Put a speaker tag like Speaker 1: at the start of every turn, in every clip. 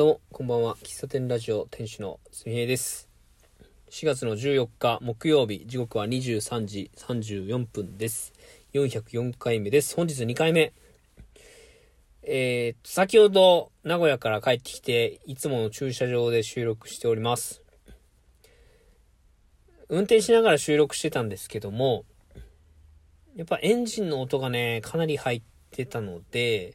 Speaker 1: どうも、こんばんは。喫茶店ラジオ店主のすみへいです。4月の14日木曜日、時刻は23時34分です。404回目です。本日2回目。えー、先ほど名古屋から帰ってきて、いつもの駐車場で収録しております。運転しながら収録してたんですけども、やっぱエンジンの音がね、かなり入ってたので、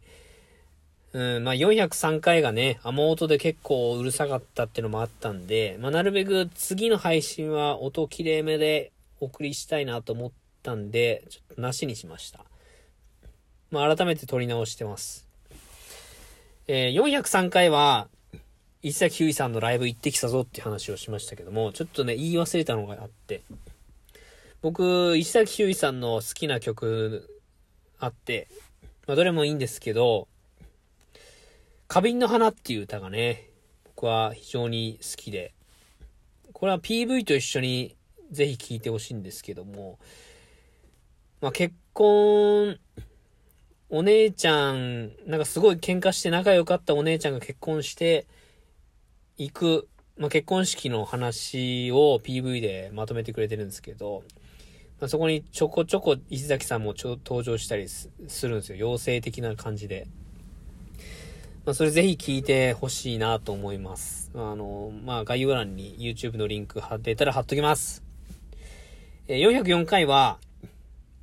Speaker 1: うん、まあ403回がね、雨音で結構うるさかったっていうのもあったんで、まあなるべく次の配信は音きれいめでお送りしたいなと思ったんで、ちょっとなしにしました。まあ改めて撮り直してます。えー、403回は、石崎ひゅういさんのライブ行ってきたぞって話をしましたけども、ちょっとね、言い忘れたのがあって、僕、石崎ひゅういさんの好きな曲あって、まあどれもいいんですけど、花瓶の花っていう歌がね、僕は非常に好きで、これは PV と一緒にぜひ聴いてほしいんですけども、まあ結婚、お姉ちゃん、なんかすごい喧嘩して仲良かったお姉ちゃんが結婚して行く、まあ結婚式の話を PV でまとめてくれてるんですけど、まあ、そこにちょこちょこ石崎さんもちょ登場したりするんですよ。妖精的な感じで。まあ、それぜひ聞いてほしいなと思います。あの、まあ、概要欄に YouTube のリンク貼ってたら貼っときます。え404回は、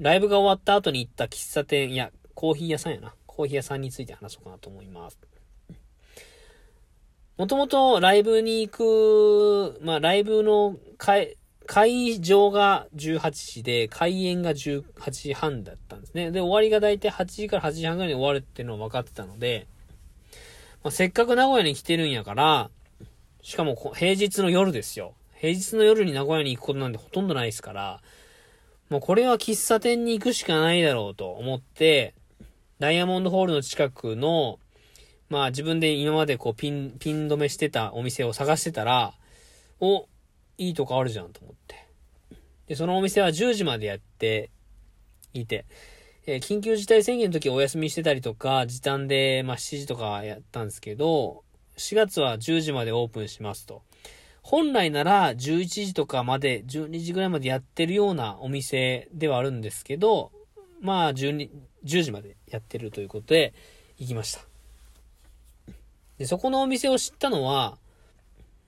Speaker 1: ライブが終わった後に行った喫茶店、いや、コーヒー屋さんやな。コーヒー屋さんについて話そうかなと思います。もともとライブに行く、まあ、ライブの会、会場が18時で、開演が18時半だったんですね。で、終わりがだいたい8時から8時半ぐらいに終わるっていうのは分かってたので、まあ、せっかく名古屋に来てるんやから、しかも平日の夜ですよ。平日の夜に名古屋に行くことなんてほとんどないですから、もうこれは喫茶店に行くしかないだろうと思って、ダイヤモンドホールの近くの、まあ自分で今までこうピン、ピン止めしてたお店を探してたら、お、いいとこあるじゃんと思って。で、そのお店は10時までやっていて、えー緊急事態宣言の時お休みしてたりとか、時短で、まあ、7時とかやったんですけど、4月は10時までオープンしますと。本来なら11時とかまで、12時ぐらいまでやってるようなお店ではあるんですけど、まあ12、10時までやってるということで、行きました。で、そこのお店を知ったのは、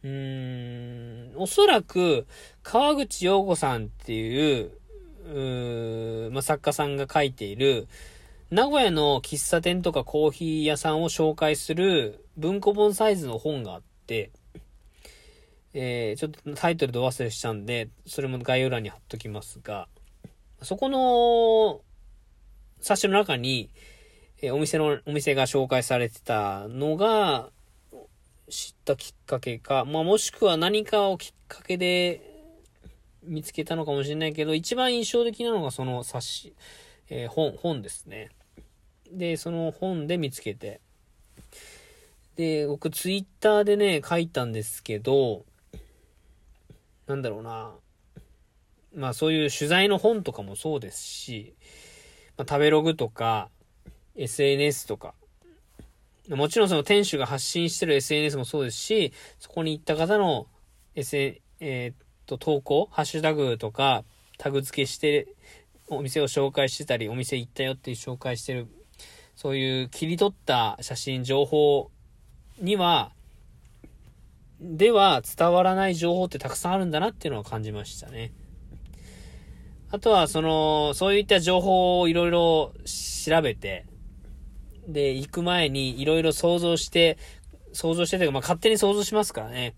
Speaker 1: うーん、おそらく、川口洋子さんっていう、うまあ、作家さんが書いている、名古屋の喫茶店とかコーヒー屋さんを紹介する文庫本サイズの本があって、えー、ちょっとタイトルでお忘れしたんで、それも概要欄に貼っときますが、そこの冊子の中に、えーお店の、お店が紹介されてたのが、知ったきっかけか、まあ、もしくは何かをきっかけで見つけたのかもしれないけど、一番印象的なのがその冊子、えー本、本ですね。で、その本で見つけて。で、僕ツイッターでね、書いたんですけど、なんだろうな。まあそういう取材の本とかもそうですし、まあ、食べログとか、SNS とか、もちろんその店主が発信してる SNS もそうですし、そこに行った方の SN、えーと、投稿、ハッシュタグとか、タグ付けして、お店を紹介してたり、お店行ったよっていう紹介してる、そういう切り取った写真、情報には、では伝わらない情報ってたくさんあるんだなっていうのを感じましたね。あとは、その、そういった情報をいろいろ調べて、で、行く前にいろいろ想像して、想像してというか、まあ、勝手に想像しますからね。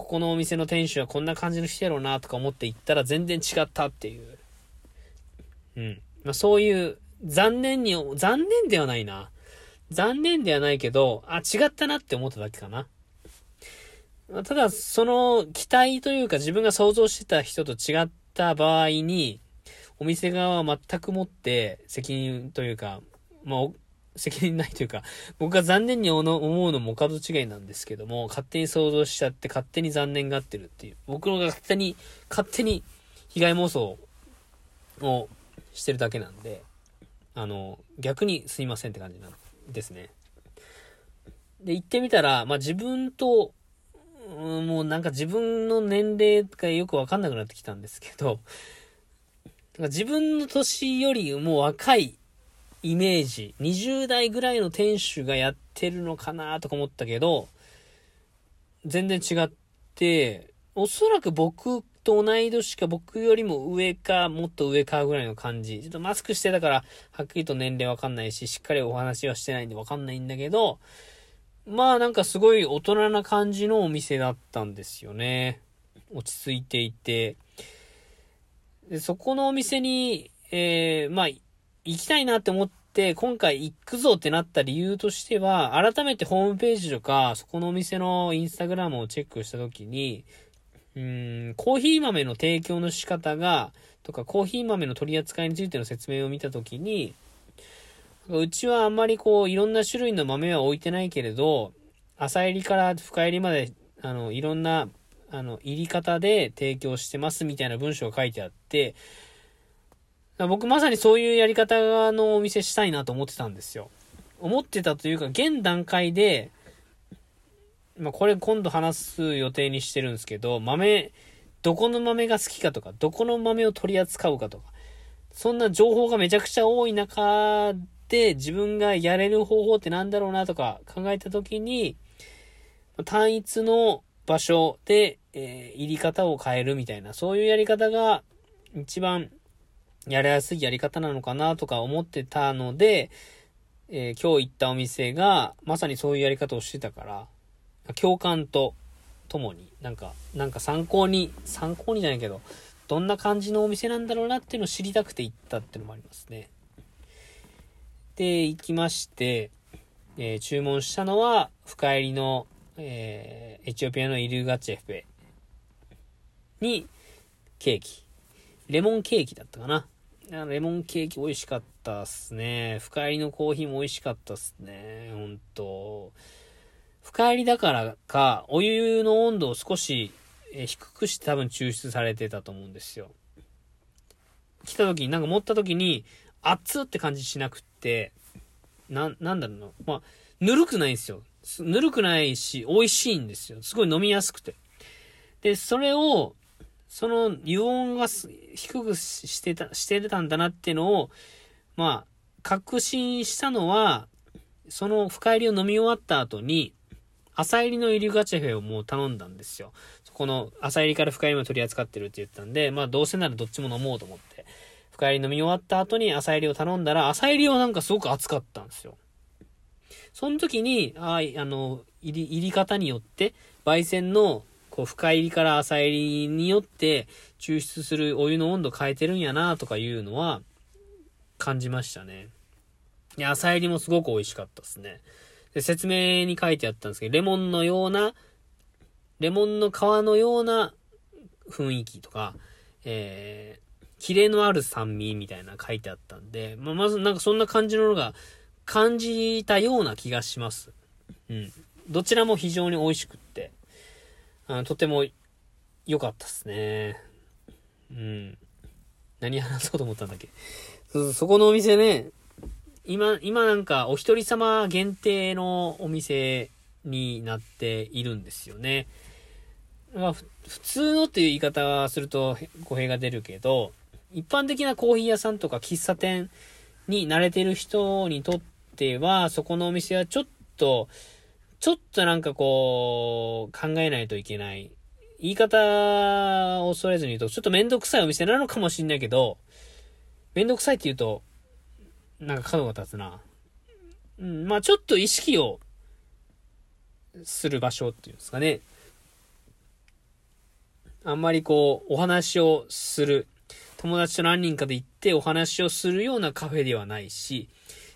Speaker 1: ここのお店の店主はこんな感じの人やろうなとか思って行ったら全然違ったっていう。うん。まあ、そういう、残念に、残念ではないな。残念ではないけど、あ、違ったなって思っただけかな。まあただ、その期待というか自分が想像してた人と違った場合に、お店側は全くもって責任というか、まあ、責任ないというか、僕が残念に思うのも門違いなんですけども、勝手に想像しちゃって勝手に残念がってるっていう。僕のが勝手に、勝手に被害妄想をしてるだけなんで、あの、逆にすいませんって感じなんですね。で、行ってみたら、まあ自分と、うん、もうなんか自分の年齢がよくわかんなくなってきたんですけど、自分の年よりも若いイメージ、20代ぐらいの店主がやってるのかなとか思ったけど、全然違って、おそらく僕と同い年か僕よりも上か、もっと上かぐらいの感じ。ちょっとマスクしてたから、はっきりと年齢わかんないし、しっかりお話はしてないんでわかんないんだけど、まあなんかすごい大人な感じのお店だったんですよね。落ち着いていて。で、そこのお店に、えー、まあ、行きたいなって思って、今回行くぞってなった理由としては、改めてホームページとか、そこのお店のインスタグラムをチェックしたときに、うん、コーヒー豆の提供の仕方が、とかコーヒー豆の取り扱いについての説明を見たときに、うちはあんまりこう、いろんな種類の豆は置いてないけれど、朝入りから深入りまで、あの、いろんな、あの、入り方で提供してますみたいな文章が書いてあって、僕まさにそういうやり方のお店したいなと思ってたんですよ。思ってたというか、現段階で、まあ、これ今度話す予定にしてるんですけど、豆、どこの豆が好きかとか、どこの豆を取り扱うかとか、そんな情報がめちゃくちゃ多い中で自分がやれる方法って何だろうなとか考えた時に、単一の場所で、えー、入り方を変えるみたいな、そういうやり方が一番やりやすいやり方なのかなとか思ってたので、えー、今日行ったお店がまさにそういうやり方をしてたから、共感とともに、なんか、なんか参考に、参考にじゃないけど、どんな感じのお店なんだろうなっていうのを知りたくて行ったっていうのもありますね。で、行きまして、えー、注文したのは、深入りの、えー、エチオピアのイルガチェフェに、ケーキ。レモンケーキだったかな。レモンケーキ美味しかったっすね。深入りのコーヒーも美味しかったっすね。ほんと。深入りだからか、お湯の温度を少し低くして多分抽出されてたと思うんですよ。来た時に、なんか持った時に、熱って感じしなくって、な、なんだろうな。まあ、ぬるくないんですよ。ぬるくないし、美味しいんですよ。すごい飲みやすくて。で、それを、その油温が低くしてた、してたんだなっていうのを、まあ、確信したのは、その深入りを飲み終わった後に、朝入りのイリガチェフェをもう頼んだんですよ。この朝入りから深入りも取り扱ってるって言ったんで、まあどうせならどっちも飲もうと思って。深入り飲み終わった後に朝入りを頼んだら、朝入りはなんかすごく熱かったんですよ。その時に、ああの、入り、入り方によって、焙煎の、こう、深入りから朝入りによって、抽出するお湯の温度変えてるんやなとかいうのは、感じましたね。いや、朝入りもすごく美味しかったですね。で、説明に書いてあったんですけど、レモンのような、レモンの皮のような雰囲気とか、えー、キレのある酸味みたいな書いてあったんで、まあ、まずなんかそんな感じののが感じたような気がします。うん。どちらも非常に美味しくって、あとても良かったっすね。うん。何話そうと思ったんだっけ？そ、そこのお店ね、今、今なんかお一人様限定のお店になっているんですよね。まあ、普通のっていう言い方はすると語弊が出るけど、一般的なコーヒー屋さんとか喫茶店に慣れてる人にとっては、そこのお店はちょっと、ちょっとなんかこう、考えないといけない。言い方を恐れずに言うと、ちょっとめんどくさいお店なのかもしんないけど、めんどくさいって言うと、なんか角が立つな。うん、まあちょっと意識をする場所っていうんですかね。あんまりこう、お話をする。友達と何人かで行ってお話をするようなカフェではないし、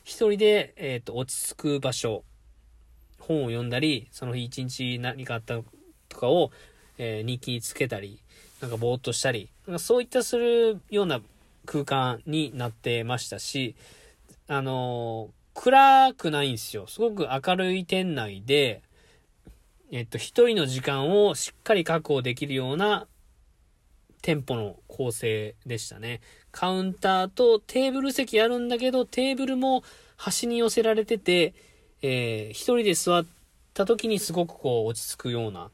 Speaker 1: 一人で、えっ、ー、と、落ち着く場所、本を読んだり、その日一日何かあったとかを、えー、日記につけたり、なんかぼーっとしたり、なんかそういったするような空間になってましたし、あのー、暗くないんですよ。すごく明るい店内で、えっと、一人の時間をしっかり確保できるような店舗の構成でしたね。カウンターとテーブル席あるんだけど、テーブルも端に寄せられてて、えー、一人で座った時にすごくこう落ち着くような。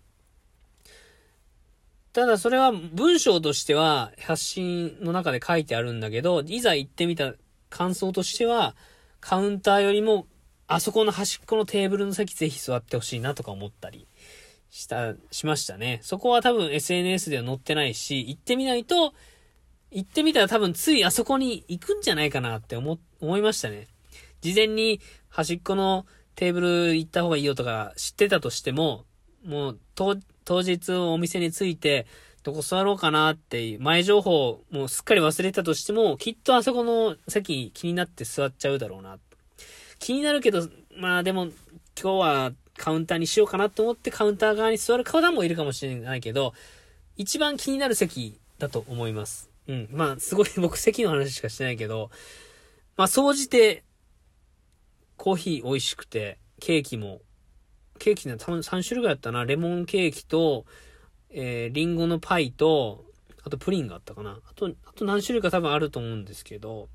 Speaker 1: ただそれは文章としては発信の中で書いてあるんだけど、いざ行ってみた感想としては、カウンターよりも、あそこの端っこのテーブルの席ぜひ座ってほしいなとか思ったりした、しましたね。そこは多分 SNS では載ってないし、行ってみないと、行ってみたら多分ついあそこに行くんじゃないかなって思、思いましたね。事前に端っこのテーブル行った方がいいよとか知ってたとしても、もう当日お店に着いて、どこ座ろうかなっていう前情報もうすっかり忘れたとしても、きっとあそこの席気になって座っちゃうだろうな。気になるけど、まあでも今日はカウンターにしようかなと思ってカウンター側に座る方もいるかもしれないけど、一番気になる席だと思います。うん。まあすごい僕席の話しかしてないけど、まあ総じてコーヒー美味しくて、ケーキも、ケーキね、多分3種類ぐらいあったな。レモンケーキと、えー、リンゴのパイと、あとプリンがあったかな。あと、あと何種類か多分あると思うんですけど、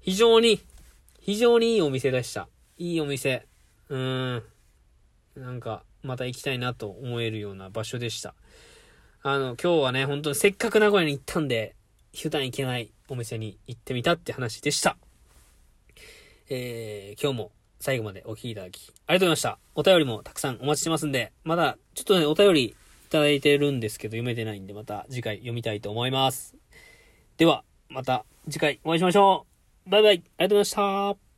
Speaker 1: 非常に、非常にいいお店でした。いいお店。うーん。なんか、また行きたいなと思えるような場所でした。あの、今日はね、本当にせっかく名古屋に行ったんで、普段行けないお店に行ってみたって話でした。えー、今日も最後までお聴きいただき、ありがとうございました。お便りもたくさんお待ちしてますんで、まだ、ちょっとね、お便りいただいてるんですけど、読めてないんで、また次回読みたいと思います。では、また次回お会いしましょう。バイバイ、ありがとうございました。